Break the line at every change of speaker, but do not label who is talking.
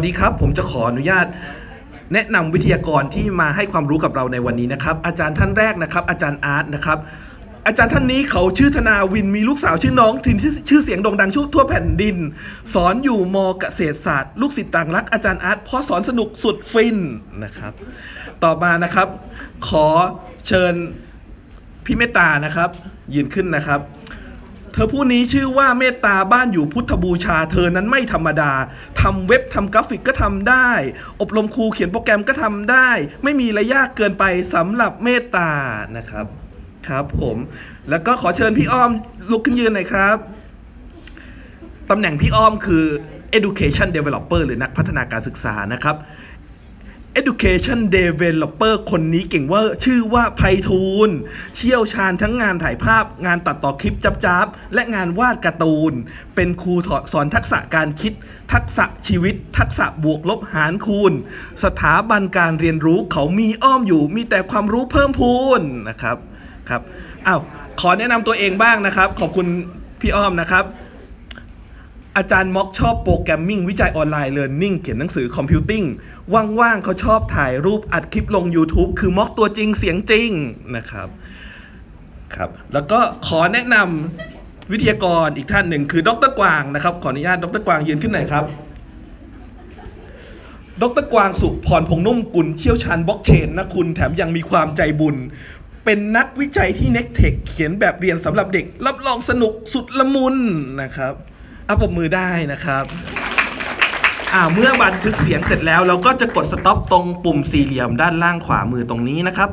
สวัสดีครับ ผมจะขออนุญาตแนะนำวิทยากรที่มาให้ความรู้กับเราในวันนี้นะครับ อาจารย์ท่านแรกนะครับ อาจารย์อาร์ตนะครับ อาจารย์ท่านนี้เขาชื่อธนาวินมีลูกสาวชื่อน้องทินชื่อเสียงโด่งดังทั่วแผ่นดิน สอนอยู่มเกษตรศาสตร์ลูกศิษย์ต่างรักอาจารย์อาร์ตเพราะสอนสนุกสุดฟินนะครับ ต่อมานะครับ ขอเชิญพี่เมตตานะครับ ยืนขึ้นนะครับ เธอผู้นี้ชื่อว่าเมตตาบ้านอยู่พุทธบูชา เธอนั้นไม่ธรรมดาทำเว็บทำกราฟิกก็ทำได้ อบรมครูเขียนโปรแกรมก็ทำได้ ไม่มีอะไรยากเกินไปสำหรับเมตตานะครับครับผมแล้วก็ขอเชิญพี่อ้อมลุกขึ้นยืนหน่อยครับตำแหน่งพี่อ้อมคือ education developer หรือนักพัฒนาการศึกษานะครับ Education Developer คนนี้เก่งว่าชื่อว่าไพฑูรย์เชี่ยวชาญทั้งงานถ่ายภาพ งานตัดต่อคลิปจับๆและงานวาดการ์ตูน เป็นครูสอนทักษะการคิด ทักษะชีวิต ทักษะบวกลบหารคูณ สถาบันการเรียนรู้เขามีอ้อมอยู่ มีแต่ความรู้เพิ่มพูนนะครับครับอ้าวขอแนะนำตัวเองบ้างนะครับ ขอบคุณพี่อ้อมนะครับ อาจารย์ม็อกชอบโปรแกรมมิ่งวิจัยออนไลน์เรียนนิ่งเขียนหนังสือคอมพิวติ้งว่างๆเขาชอบถ่ายรูปอัดคลิปลง YouTube คือม็อกตัวจริงเสียงจริงนะครับครับแล้วก็ขอแนะนำวิทยากรอีกท่านหนึ่งคือดรกวางนะครับ ขออนุญาตดรกวางยืนขึ้นหน่อยครับดรกวางสุพรพงนุ่มกุลเชี่ยวชาญบล็อกเชนนะคุณแถมยังมีความใจบุญ เป็นนักวิจัยที่ NECTEC เขียนแบบเรียนสำหรับเด็ก รับรองสนุกสุดละมุนนะครับ อะปรบมือได้นะครับอ่าเมื่อบันทึกเสียงเสร็จแล้ว เราก็จะกด stop ตรงปุ่มสี่เหลี่ยมด้านล่างขวามือตรงนี้นะครับ